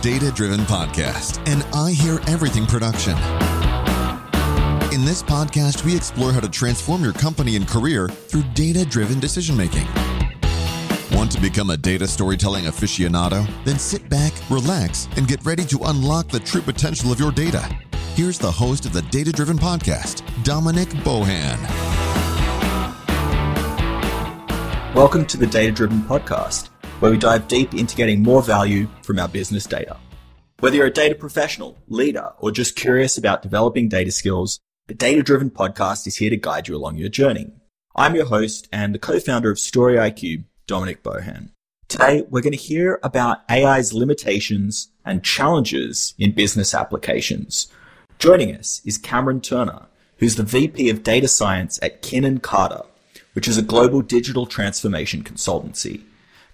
Data Driven Podcast, an I Hear Everything production. In this podcast, we explore how to transform your company and career through data driven decision making. Want to become a data storytelling aficionado? Then sit back, relax, and get ready to unlock the true potential of your data. Here's the host of the Data Driven Podcast, Dominic Bohan. Welcome to the Data Driven Podcast, where we dive deep into getting more value from our business data. Whether you're a data professional, leader, or just curious about developing data skills, the Data Driven Podcast is here to guide you along your journey. I'm your host and the co-founder of Story IQ, Dominic Bohan. Today, we're going to hear about AI's limitations and challenges in business applications. Joining us is Cameron Turner, who's the VP of Data Science at Kin & Carta, which is a global digital transformation consultancy.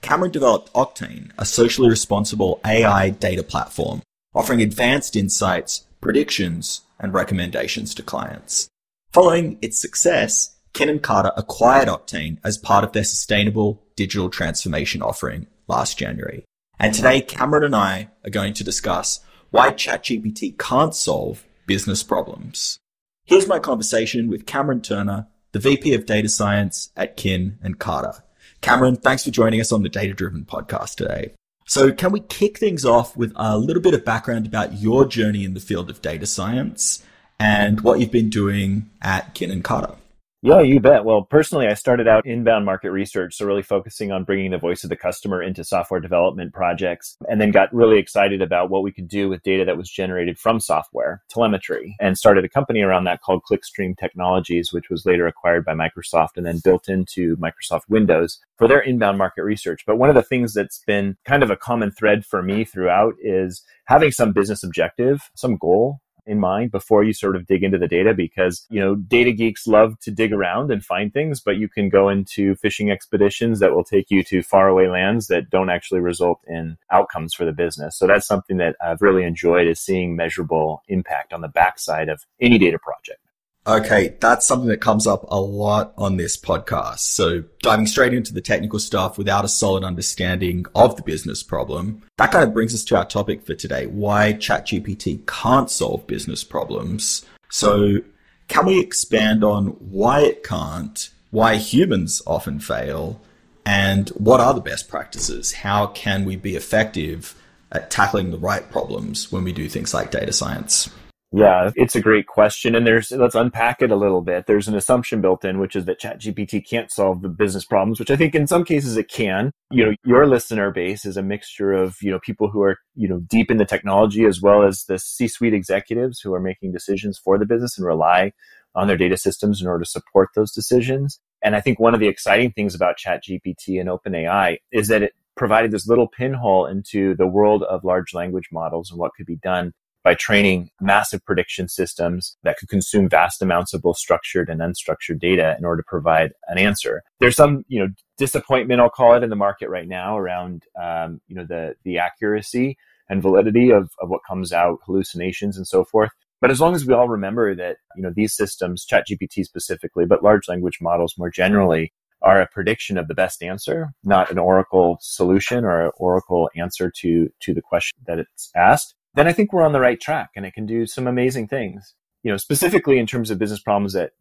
Cameron developed Octane, a socially responsible AI data platform, offering advanced insights, predictions, and recommendations to clients. Following its success, Kin & Carta acquired Octane as part of their sustainable digital transformation offering last January. And today, Cameron and I are going to discuss why ChatGPT can't solve business problems. Here's my conversation with Cameron Turner, the VP of Data Science at Kin & Carta. Cameron, thanks for joining us on the Data Driven podcast today. So can we kick things off with a little bit of background about your journey in the field of data science and what you've been doing at Kin & Carta? Yeah, you bet. Well, personally, I started out inbound market research, so really focusing on bringing the voice of the customer into software development projects, and then got really excited about what we could do with data that was generated from software, telemetry, and started a company around that called Clickstream Technologies, which was later acquired by Microsoft and then built into Microsoft Windows for their inbound market research. But one of the things that's been kind of a common thread for me throughout is having some business objective, some goal in mind before you sort of dig into the data because, you know, data geeks love to dig around and find things, but you can go into fishing expeditions that will take you to faraway lands that don't actually result in outcomes for the business. So that's something that I've really enjoyed is seeing measurable impact on the backside of any data project. Okay, that's something that comes up a lot on this podcast. So diving straight into the technical stuff without a solid understanding of the business problem. That kind of brings us to our topic for today, why ChatGPT can't solve business problems. So can we expand on why it can't, why humans often fail, and what are the best practices? How can we be effective at tackling the right problems when we do things like data science? Yeah, it's a great question. And there's, let's unpack it a little bit. There's an assumption built in, which is that ChatGPT can't solve the business problems, which I think in some cases it can. You know, your listener base is a mixture of, you know, people who are, you know, deep in the technology as well as the C suite executives who are making decisions for the business and rely on their data systems in order to support those decisions. And I think one of the exciting things about ChatGPT and OpenAI is that it provided this little pinhole into the world of large language models and what could be done by training massive prediction systems that could consume vast amounts of both structured and unstructured data in order to provide an answer. There's some, you know, disappointment, I'll call it, in the market right now around, um, you know, the the accuracy and validity of, of what comes out, hallucinations and so forth. But as long as we all remember that, you know, these systems, ChatGPT specifically, but large language models more generally, are a prediction of the best answer, not an oracle solution or an oracle answer to to the question that it's asked then I think we're on the right track and it can do some amazing things. You know, specifically in terms of business problems that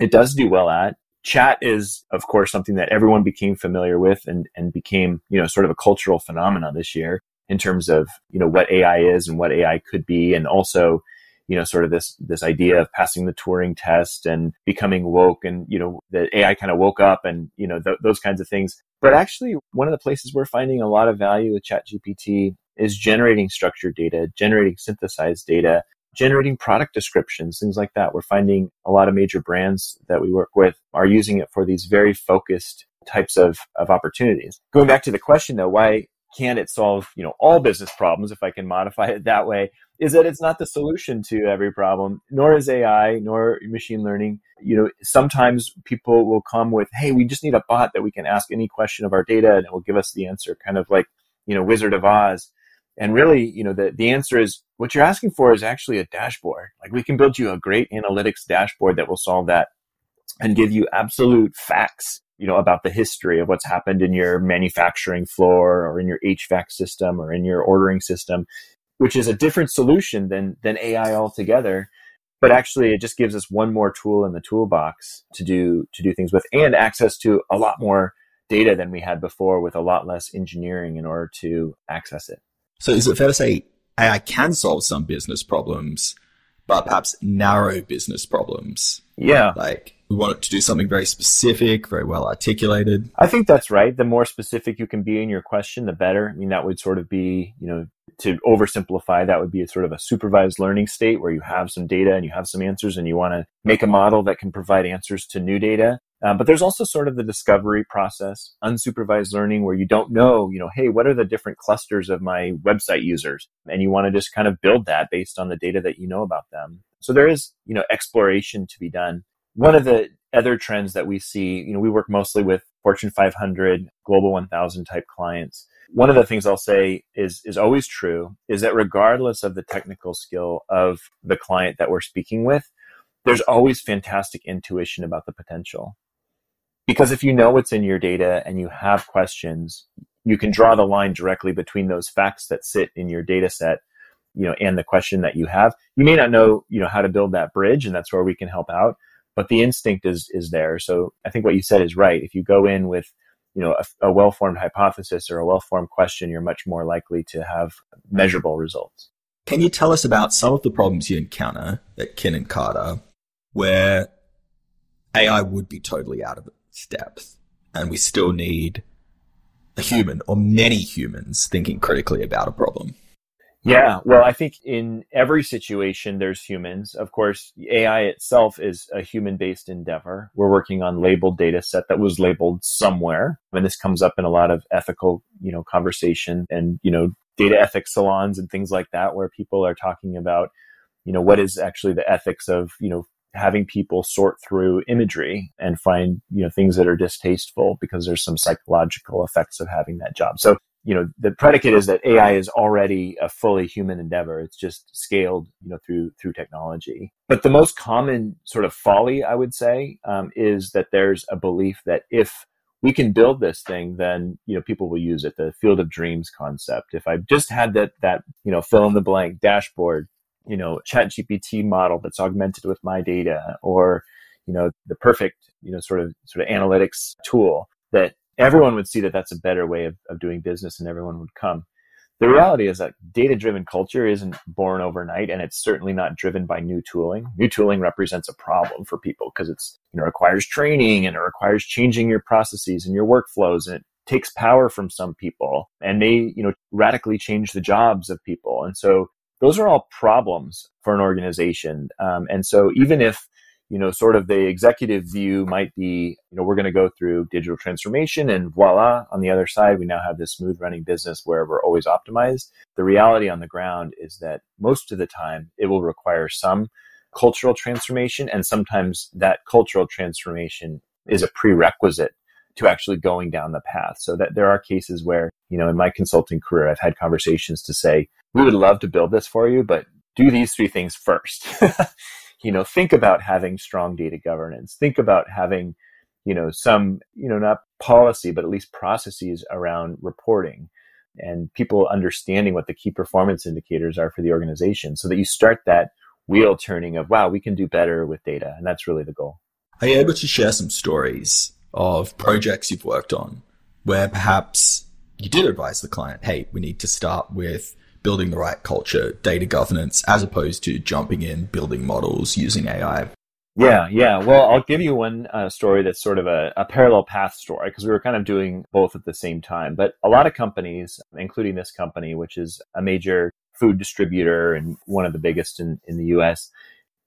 it does do well at. Chat is, of course, something that everyone became familiar with and, and became, you know, sort of a cultural phenomenon this year in terms of, you know, what AI is and what AI could be. And also, you know, sort of this, this idea of passing the Turing test and becoming woke and, you know, the AI kind of woke up and, you know, th- those kinds of things. But actually, one of the places we're finding a lot of value with ChatGPT is generating structured data, generating synthesized data, generating product descriptions, things like that. We're finding a lot of major brands that we work with are using it for these very focused types of, of opportunities. Going back to the question though, why can't it solve, you know, all business problems, if I can modify it that way, is that it's not the solution to every problem, nor is AI, nor machine learning. You know, sometimes people will come with, hey, we just need a bot that we can ask any question of our data and it will give us the answer, kind of like, you know, Wizard of Oz. And really, you know, the, the answer is what you're asking for is actually a dashboard. Like we can build you a great analytics dashboard that will solve that and give you absolute facts you know, about the history of what's happened in your manufacturing floor or in your HVAC system or in your ordering system, which is a different solution than, than AI altogether. But actually it just gives us one more tool in the toolbox to do, to do things with and access to a lot more data than we had before with a lot less engineering in order to access it. So is it fair to say AI can solve some business problems, but perhaps narrow business problems? Yeah. Like we want it to do something very specific, very well articulated. I think that's right. The more specific you can be in your question, the better. I mean, that would sort of be, you know, to oversimplify, that would be a sort of a supervised learning state where you have some data and you have some answers and you want to make a model that can provide answers to new data. Uh, but there's also sort of the discovery process, unsupervised learning, where you don't know, you know, hey, what are the different clusters of my website users? And you want to just kind of build that based on the data that you know about them. So there is, you know, exploration to be done. One of the other trends that we see, you know, we work mostly with Fortune 500, Global 1000 type clients. One of the things I'll say is is always true is that regardless of the technical skill of the client that we're speaking with, there's always fantastic intuition about the potential. Because if you know what's in your data and you have questions, you can draw the line directly between those facts that sit in your data set, you know, and the question that you have. You may not know, you know, how to build that bridge, and that's where we can help out. But the instinct is is there. So I think what you said is right. If you go in with, you know, a, a well-formed hypothesis or a well-formed question, you're much more likely to have measurable results. Can you tell us about some of the problems you encounter at Kin + Carta where AI would be totally out of it? Depth. And we still need a human or many humans thinking critically about a problem. Yeah, well, I think in every situation there's humans. Of course, AI itself is a human-based endeavor. We're working on labeled data set that was labeled somewhere, and this comes up in a lot of ethical, you know, conversation and you know, data ethics salons and things like that, where people are talking about, you know, what is actually the ethics of you know having people sort through imagery and find you know things that are distasteful because there's some psychological effects of having that job. So you know the predicate is that ai is already a fully human endeavor. It's just scaled you know through through technology. But the most common sort of folly i would say um, is that there's a belief that if we can build this thing then you know people will use it. The field of dreams concept. If i just had that that you know fill in the blank dashboard you know, chat GPT model that's augmented with my data or, you know, the perfect, you know, sort of, sort of analytics tool that everyone would see that that's a better way of, of doing business and everyone would come. The reality is that data driven culture isn't born overnight and it's certainly not driven by new tooling. New tooling represents a problem for people because it's, you know, requires training and it requires changing your processes and your workflows and it takes power from some people and may, you know, radically change the jobs of people. And so those are all problems for an organization. Um, and so even if you know, sort of the executive view might be, you know, we're going to go through digital transformation and voila, on the other side, we now have this smooth running business where we're always optimized. The reality on the ground is that most of the time it will require some cultural transformation. And sometimes that cultural transformation is a prerequisite to actually going down the path. So that there are cases where, you know, in my consulting career, I've had conversations to say, we would love to build this for you, but do these three things first. you know, think about having strong data governance. Think about having, you know, some, you know, not policy, but at least processes around reporting and people understanding what the key performance indicators are for the organization so that you start that wheel turning of, wow, we can do better with data. And that's really the goal. Are you able to share some stories of projects you've worked on where perhaps you did advise the client, hey, we need to start with building the right culture, data governance, as opposed to jumping in, building models using AI? Yeah, yeah. Well, I'll give you one uh, story that's sort of a, a parallel path story because we were kind of doing both at the same time. But a lot of companies, including this company, which is a major food distributor and one of the biggest in, in the US,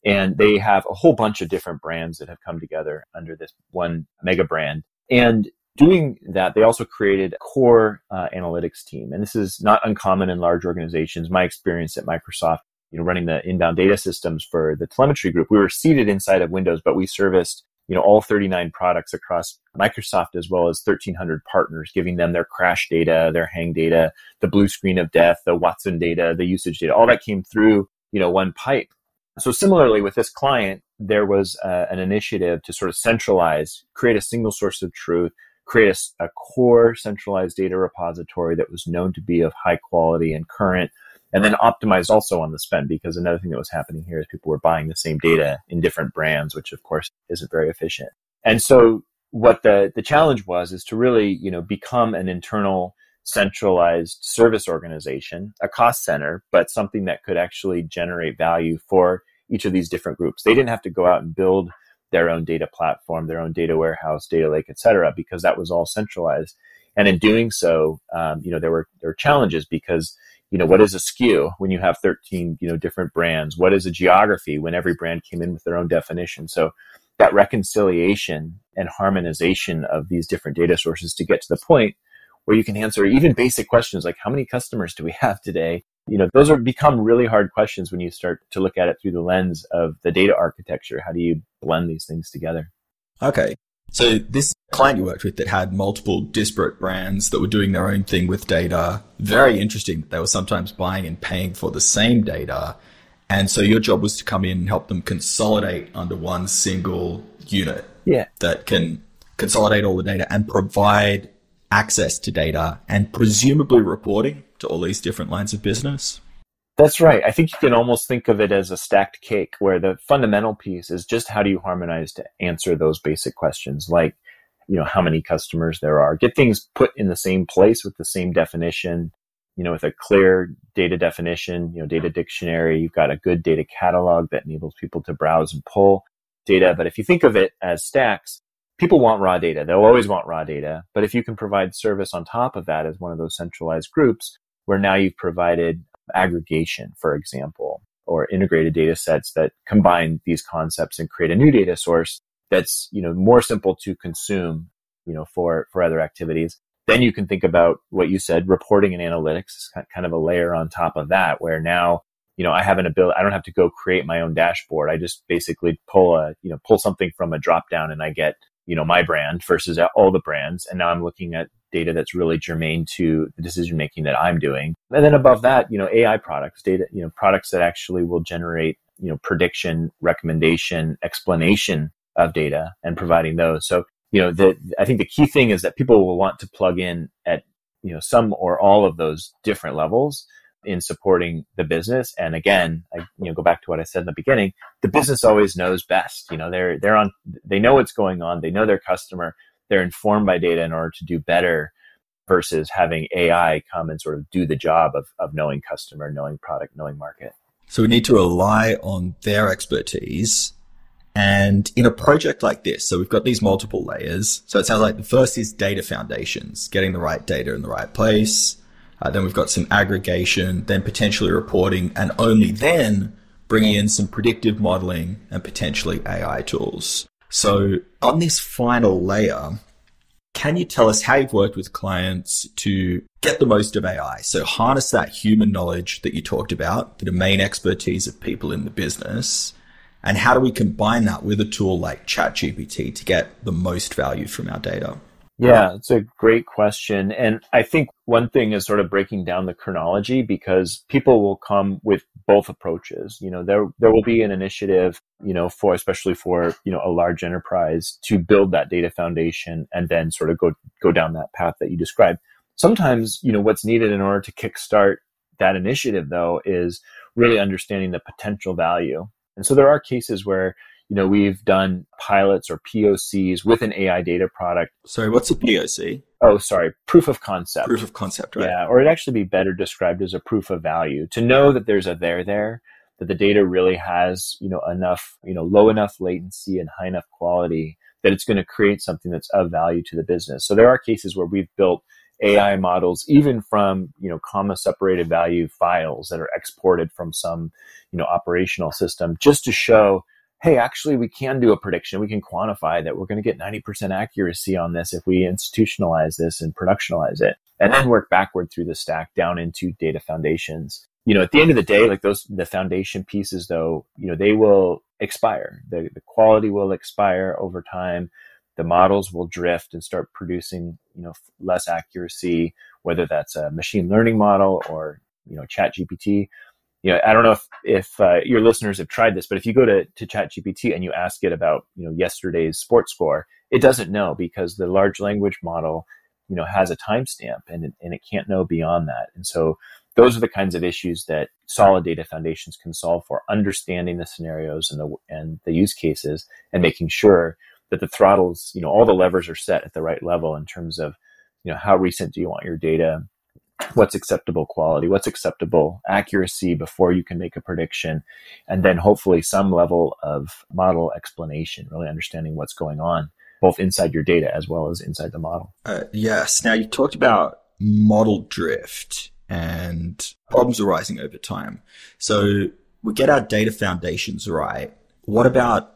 and they have a whole bunch of different brands that have come together under this one mega brand. And doing that, they also created a core uh, analytics team. And this is not uncommon in large organizations. My experience at Microsoft, you know, running the inbound data systems for the telemetry group, we were seated inside of Windows, but we serviced, you know, all 39 products across Microsoft as well as 1300 partners, giving them their crash data, their hang data, the blue screen of death, the Watson data, the usage data, all that came through, you know, one pipe. So similarly with this client, there was uh, an initiative to sort of centralize, create a single source of truth, create a, a, core centralized data repository that was known to be of high quality and current, and then optimized also on the spend because another thing that was happening here is people were buying the same data in different brands, which of course isn't very efficient. And so what the, the challenge was is to really, you know, become an internal centralized service organization, a cost center, but something that could actually generate value for each of these different groups. They didn't have to go out and build their own data platform, their own data warehouse, data lake, et cetera, because that was all centralized. And in doing so, um, you know, there were there were challenges because you know what is a SKU when you have 13 you know different brands? What is a geography when every brand came in with their own definition? So that reconciliation and harmonization of these different data sources to get to the point where you can answer even basic questions like how many customers do we have today? You know, those are become really hard questions when you start to look at it through the lens of the data architecture. How do you blend these things together? Okay. So this client you worked with that had multiple disparate brands that were doing their own thing with data, very interesting. They were sometimes buying and paying for the same data. And so your job was to come in and help them consolidate under one single unit. Yeah. That can consolidate all the data and provide access to data and presumably reporting to all these different lines of business. That's right. I think you can almost think of it as a stacked cake where the fundamental piece is just how do you harmonize to answer those basic questions like, you know, how many customers there are. Get things put in the same place with the same definition, you know, with a clear data definition, you know, data dictionary. You've got a good data catalog that enables people to browse and pull data. But if you think of it as stacks, people want raw data. They'll always want raw data. But if you can provide service on top of that as one of those centralized groups, where now you've provided aggregation, for example, or integrated data sets that combine these concepts and create a new data source that's, you know, more simple to consume, you know, for, for other activities. Then you can think about what you said, reporting and analytics is kind of a layer on top of that, where now you know, I have an ability, I don't have to go create my own dashboard. I just basically pull a, you know, pull something from a drop down and I get you know, my brand versus all the brands. And now I'm looking at data that's really germane to the decision making that I'm doing. And then above that, you know, AI products, data, you know, products that actually will generate, you know, prediction, recommendation, explanation of data and providing those. So, you know, the, I think the key thing is that people will want to plug in at, you know, some or all of those different levels in supporting the business. And again, I you know go back to what I said in the beginning. The business always knows best. You know, they're they're on they know what's going on. They know their customer. They're informed by data in order to do better versus having AI come and sort of do the job of, of knowing customer, knowing product, knowing market. So we need to rely on their expertise. And in a project like this, so we've got these multiple layers. So it sounds like the first is data foundations, getting the right data in the right place. Uh, then we've got some aggregation, then potentially reporting, and only then bringing in some predictive modeling and potentially AI tools. So on this final layer, can you tell us how you've worked with clients to get the most of AI? So harness that human knowledge that you talked about, the domain expertise of people in the business. And how do we combine that with a tool like ChatGPT to get the most value from our data? Yeah, um, it's a great question. And I think one thing is sort of breaking down the chronology because people will come with both approaches. You know, there there will be an initiative, you know, for especially for, you know, a large enterprise to build that data foundation and then sort of go go down that path that you described. Sometimes, you know, what's needed in order to kickstart that initiative though is really understanding the potential value. And so there are cases where you know, we've done pilots or POCs with an AI data product. Sorry, what's a POC? Oh, sorry, proof of concept. Proof of concept, right? Yeah, or it'd actually be better described as a proof of value. To know that there's a there there, that the data really has, you know, enough, you know, low enough latency and high enough quality that it's going to create something that's of value to the business. So there are cases where we've built AI models, even from you know comma separated value files that are exported from some you know operational system, just to show hey, actually, we can do a prediction. We can quantify that we're going to get 90% accuracy on this if we institutionalize this and productionalize it, and then work backward through the stack down into data foundations. You know, at the end of the day, like those, the foundation pieces, though, you know, they will expire. The, the quality will expire over time. The models will drift and start producing, you know, less accuracy, whether that's a machine learning model or, you know, chat GPT you know, I don't know if, if uh, your listeners have tried this, but if you go to, to ChatGPT and you ask it about, you know, yesterday's sports score, it doesn't know because the large language model, you know, has a timestamp and, it, and it can't know beyond that. And so those are the kinds of issues that solid data foundations can solve for understanding the scenarios and the, and the use cases and making sure that the throttles, you know, all the levers are set at the right level in terms of, you know, how recent do you want your data? What's acceptable quality, what's acceptable accuracy before you can make a prediction, and then hopefully some level of model explanation, really understanding what's going on both inside your data as well as inside the model. Uh, yes. Now you talked about model drift and problems arising over time. So we get our data foundations right. What about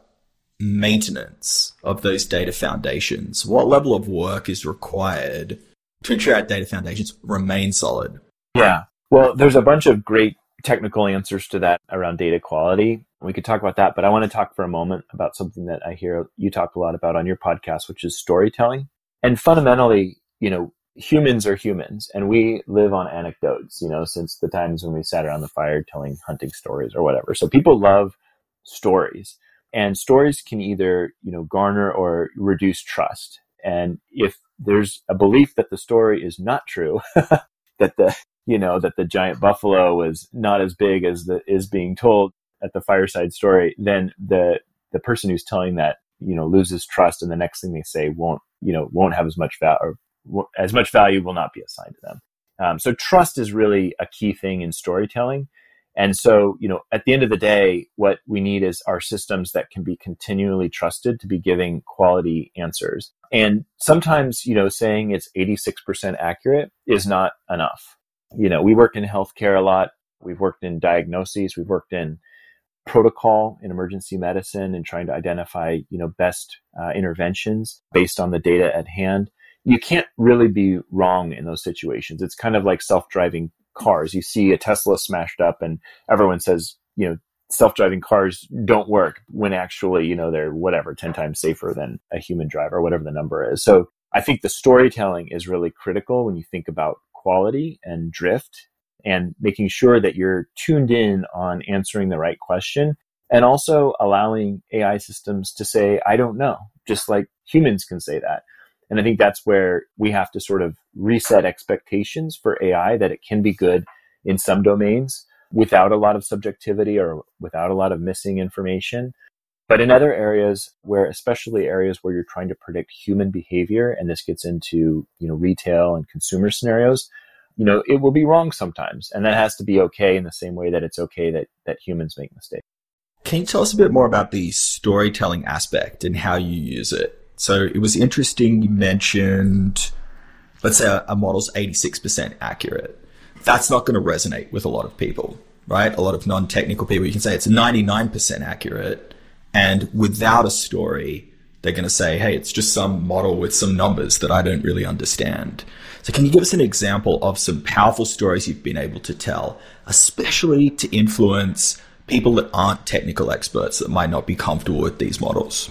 maintenance of those data foundations? What level of work is required to ensure our data foundations remain solid? Yeah. Well, there's a bunch of great technical answers to that around data quality. We could talk about that, but I want to talk for a moment about something that I hear you talk a lot about on your podcast, which is storytelling. And fundamentally, you know, humans are humans and we live on anecdotes, you know, since the times when we sat around the fire telling hunting stories or whatever. So people love stories and stories can either, you know, garner or reduce trust. And if there's a belief that the story is not true, that the you know that the giant buffalo was not as big as the is being told at the fireside story, then the the person who's telling that you know loses trust, and the next thing they say won't you know won't have as much value or as much value will not be assigned to them. Um, so trust is really a key thing in storytelling. And so, you know, at the end of the day, what we need is our systems that can be continually trusted to be giving quality answers. And sometimes, you know, saying it's 86% accurate is not enough. You know, we work in healthcare a lot. We've worked in diagnoses. We've worked in protocol in emergency medicine and trying to identify, you know, best uh, interventions based on the data at hand. You can't really be wrong in those situations. It's kind of like self-driving cars. You see a Tesla smashed up and everyone says, you know, self-driving cars don't work when actually, you know, they're whatever, 10 times safer than a human driver, whatever the number is. So I think the storytelling is really critical when you think about quality and drift and making sure that you're tuned in on answering the right question and also allowing AI systems to say, I don't know, just like humans can say that. And I think that's where we have to sort of reset expectations for AI that it can be good in some domains without a lot of subjectivity or without a lot of missing information. But in other areas where, especially areas where you're trying to predict human behavior, and this gets into, you know, retail and consumer scenarios, you know, it will be wrong sometimes. And that has to be okay in the same way that it's okay that, that humans make mistakes. Can you tell us a bit more about the storytelling aspect and how you use it? So it was interesting you mentioned, let's say a, a model's 86% accurate. That's not going to resonate with a lot of people, right? A lot of non technical people, you can say it's 99% accurate. And without a story, they're going to say, hey, it's just some model with some numbers that I don't really understand. So, can you give us an example of some powerful stories you've been able to tell, especially to influence people that aren't technical experts that might not be comfortable with these models?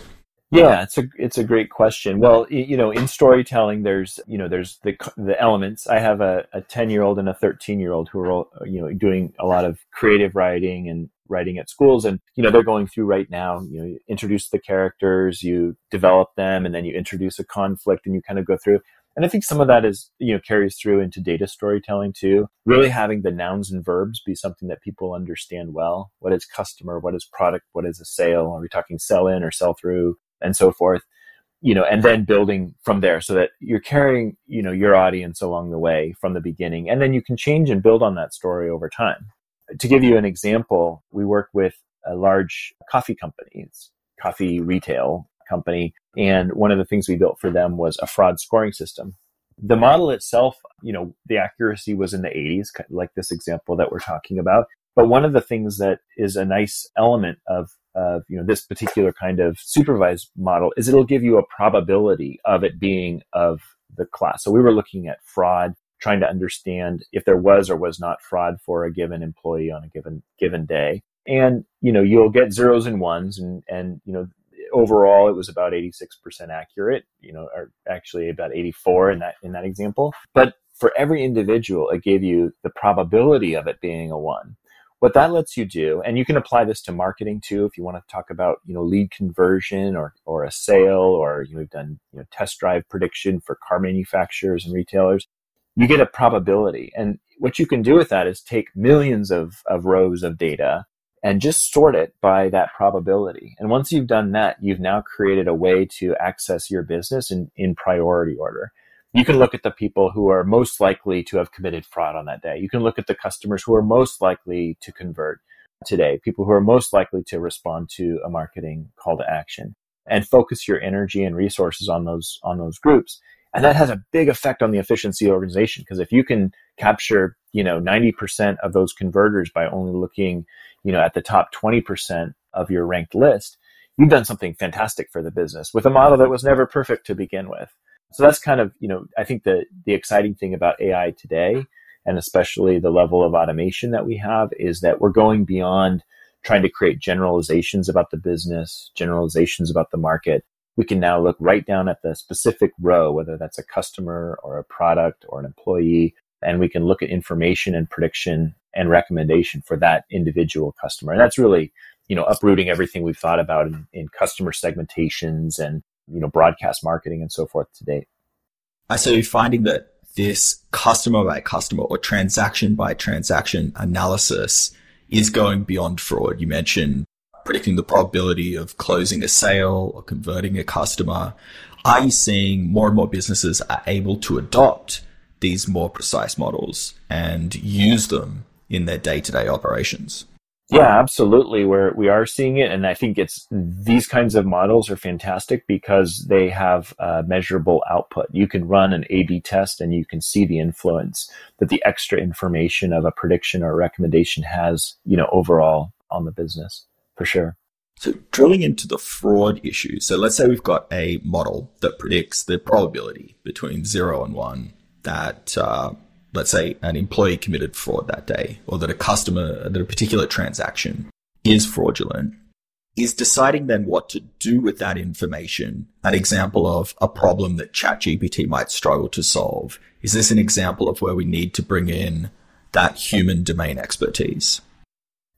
Yeah, it's a it's a great question. Well, you know, in storytelling, there's you know there's the the elements. I have a, a ten year old and a thirteen year old who are you know doing a lot of creative writing and writing at schools, and you know they're going through right now. You know, you introduce the characters, you develop them, and then you introduce a conflict, and you kind of go through. And I think some of that is you know carries through into data storytelling too. Really having the nouns and verbs be something that people understand well. What is customer? What is product? What is a sale? Are we talking sell in or sell through? And so forth you know and then building from there so that you're carrying you know your audience along the way from the beginning. And then you can change and build on that story over time. To give you an example we work with a large coffee company. Coffee retail company. And one of the things we built for them was a fraud scoring system. The model itself you know the accuracy was in the 80s like this example that we're talking about. But one of the things that is a nice element of of you know this particular kind of supervised model is it'll give you a probability of it being of the class. So we were looking at fraud, trying to understand if there was or was not fraud for a given employee on a given given day. And you know you'll get zeros and ones, and and you know overall it was about 86% accurate. You know, or actually about 84 in that in that example. But for every individual, it gave you the probability of it being a one what that lets you do, and you can apply this to marketing too, if you want to talk about, you know, lead conversion or, or a sale, or you know, we've done, you know, test drive prediction for car manufacturers and retailers. You get a probability. And what you can do with that is take millions of, of rows of data and just sort it by that probability. And once you've done that, you've now created a way to access your business in, in priority order you can look at the people who are most likely to have committed fraud on that day. You can look at the customers who are most likely to convert today, people who are most likely to respond to a marketing call to action and focus your energy and resources on those on those groups. And that has a big effect on the efficiency of the organization because if you can capture, you know, 90% of those converters by only looking, you know, at the top 20% of your ranked list, you've done something fantastic for the business with a model that was never perfect to begin with. So that's kind of, you know, I think the, the exciting thing about AI today, and especially the level of automation that we have, is that we're going beyond trying to create generalizations about the business, generalizations about the market. We can now look right down at the specific row, whether that's a customer or a product or an employee, and we can look at information and prediction and recommendation for that individual customer. And that's really, you know, uprooting everything we've thought about in, in customer segmentations and you know, broadcast marketing and so forth to date. I so you're finding that this customer by customer or transaction by transaction analysis is going beyond fraud. You mentioned predicting the probability of closing a sale or converting a customer. Are you seeing more and more businesses are able to adopt these more precise models and use them in their day to day operations? Yeah, absolutely. Where we are seeing it, and I think it's these kinds of models are fantastic because they have uh, measurable output. You can run an A/B test, and you can see the influence that the extra information of a prediction or a recommendation has, you know, overall on the business for sure. So drilling into the fraud issue. So let's say we've got a model that predicts the probability between zero and one that uh, let's say an employee committed fraud that day or that a customer, that a particular transaction is fraudulent, is deciding then what to do with that information an example of a problem that ChatGPT might struggle to solve? Is this an example of where we need to bring in that human domain expertise?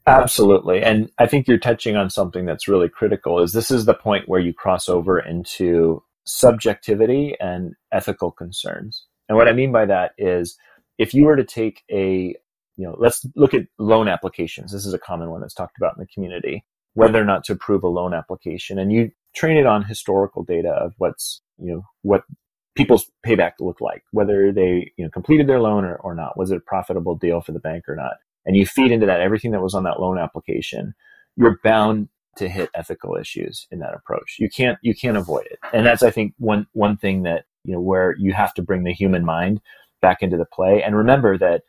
Absolutely. And I think you're touching on something that's really critical is this is the point where you cross over into subjectivity and ethical concerns. And what I mean by that is if you were to take a, you know, let's look at loan applications. This is a common one that's talked about in the community, whether or not to approve a loan application. And you train it on historical data of what's, you know, what people's payback look like, whether they, you know, completed their loan or, or not. Was it a profitable deal for the bank or not? And you feed into that everything that was on that loan application. You're bound to hit ethical issues in that approach. You can't you can't avoid it. And that's I think one one thing that, you know, where you have to bring the human mind back into the play. And remember that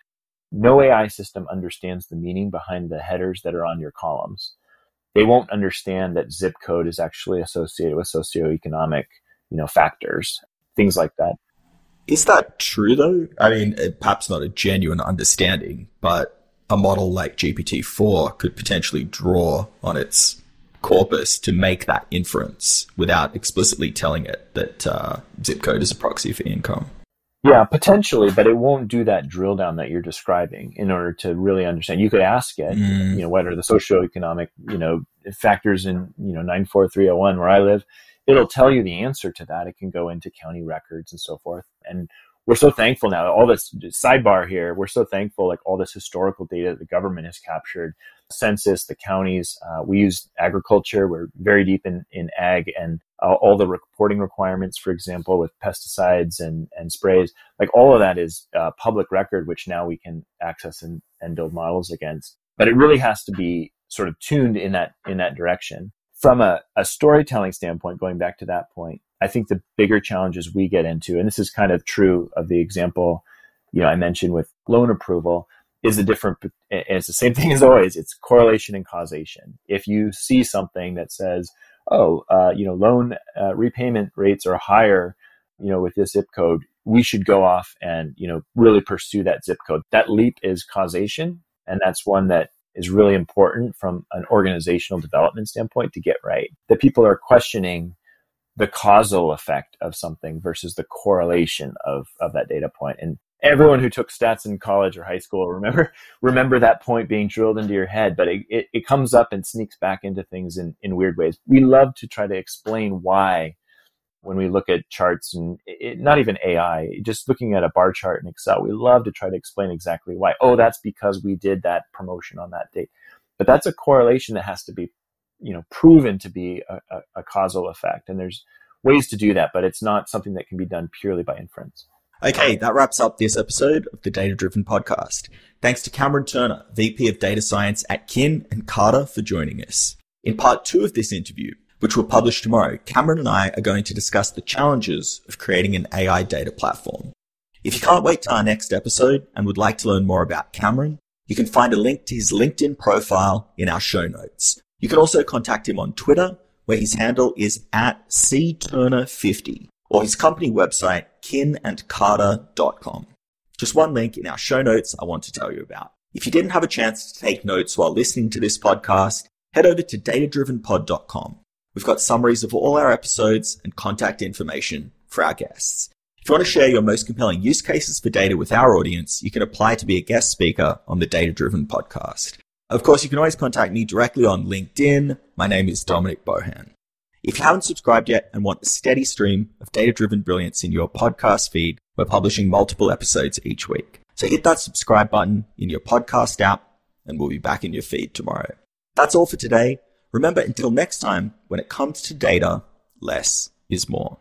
no AI system understands the meaning behind the headers that are on your columns. They won't understand that zip code is actually associated with socioeconomic, you know, factors, things like that. Is that true though? I mean, perhaps not a genuine understanding, but a model like GPT-4 could potentially draw on its corpus to make that inference without explicitly telling it that uh, zip code is a proxy for income. Yeah, potentially, but it won't do that drill down that you're describing in order to really understand. You could ask it, mm. you know, what are the socioeconomic, you know, factors in, you know, 94301 where I live. It'll tell you the answer to that. It can go into county records and so forth. And we're so thankful now. All this sidebar here, we're so thankful, like all this historical data that the government has captured, census, the counties. Uh, we use agriculture. We're very deep in, in ag and uh, all the reporting requirements, for example, with pesticides and, and sprays, like all of that is uh, public record, which now we can access and, and build models against. But it really has to be sort of tuned in that in that direction. From a, a storytelling standpoint, going back to that point, I think the bigger challenges we get into, and this is kind of true of the example, you know, I mentioned with loan approval, is a different, it's the same thing as always. It's correlation and causation. If you see something that says, oh, uh, you know, loan uh, repayment rates are higher, you know, with this zip code, we should go off and, you know, really pursue that zip code. That leap is causation. And that's one that is really important from an organizational development standpoint to get right. That people are questioning the causal effect of something versus the correlation of, of that data point. And, everyone who took stats in college or high school remember remember that point being drilled into your head but it, it, it, comes up and sneaks back into things in, in weird ways. We love to try to explain why when we look at charts and it, not even ai just looking at a bar chart in excel we love to try to explain exactly why. Oh that's because we did that promotion on that date. But that's a correlation that has to be you know proven to be a, a, a causal effect and there's ways to do that but it's not something that can be done purely by inference Okay, that wraps up this episode of the Data Driven Podcast. Thanks to Cameron Turner, VP of Data Science at Kin and Carta for joining us. In part two of this interview, which will publish tomorrow, Cameron and I are going to discuss the challenges of creating an AI data platform. If you can't wait to our next episode and would like to learn more about Cameron, you can find a link to his LinkedIn profile in our show notes. You can also contact him on Twitter, where his handle is at cturner50 or his company website, kinandcarta.com. Just one link in our show notes I want to tell you about. If you didn't have a chance to take notes while listening to this podcast, head over to datadrivenpod.com. We've got summaries of all our episodes and contact information for our guests. If you want to share your most compelling use cases for data with our audience, you can apply to be a guest speaker on the Data Driven podcast. Of course, you can always contact me directly on LinkedIn. My name is Dominic Bohan. If you haven't subscribed yet and want a steady stream of data driven brilliance in your podcast feed, we're publishing multiple episodes each week. So hit that subscribe button in your podcast app and we'll be back in your feed tomorrow. That's all for today. Remember, until next time, when it comes to data, less is more.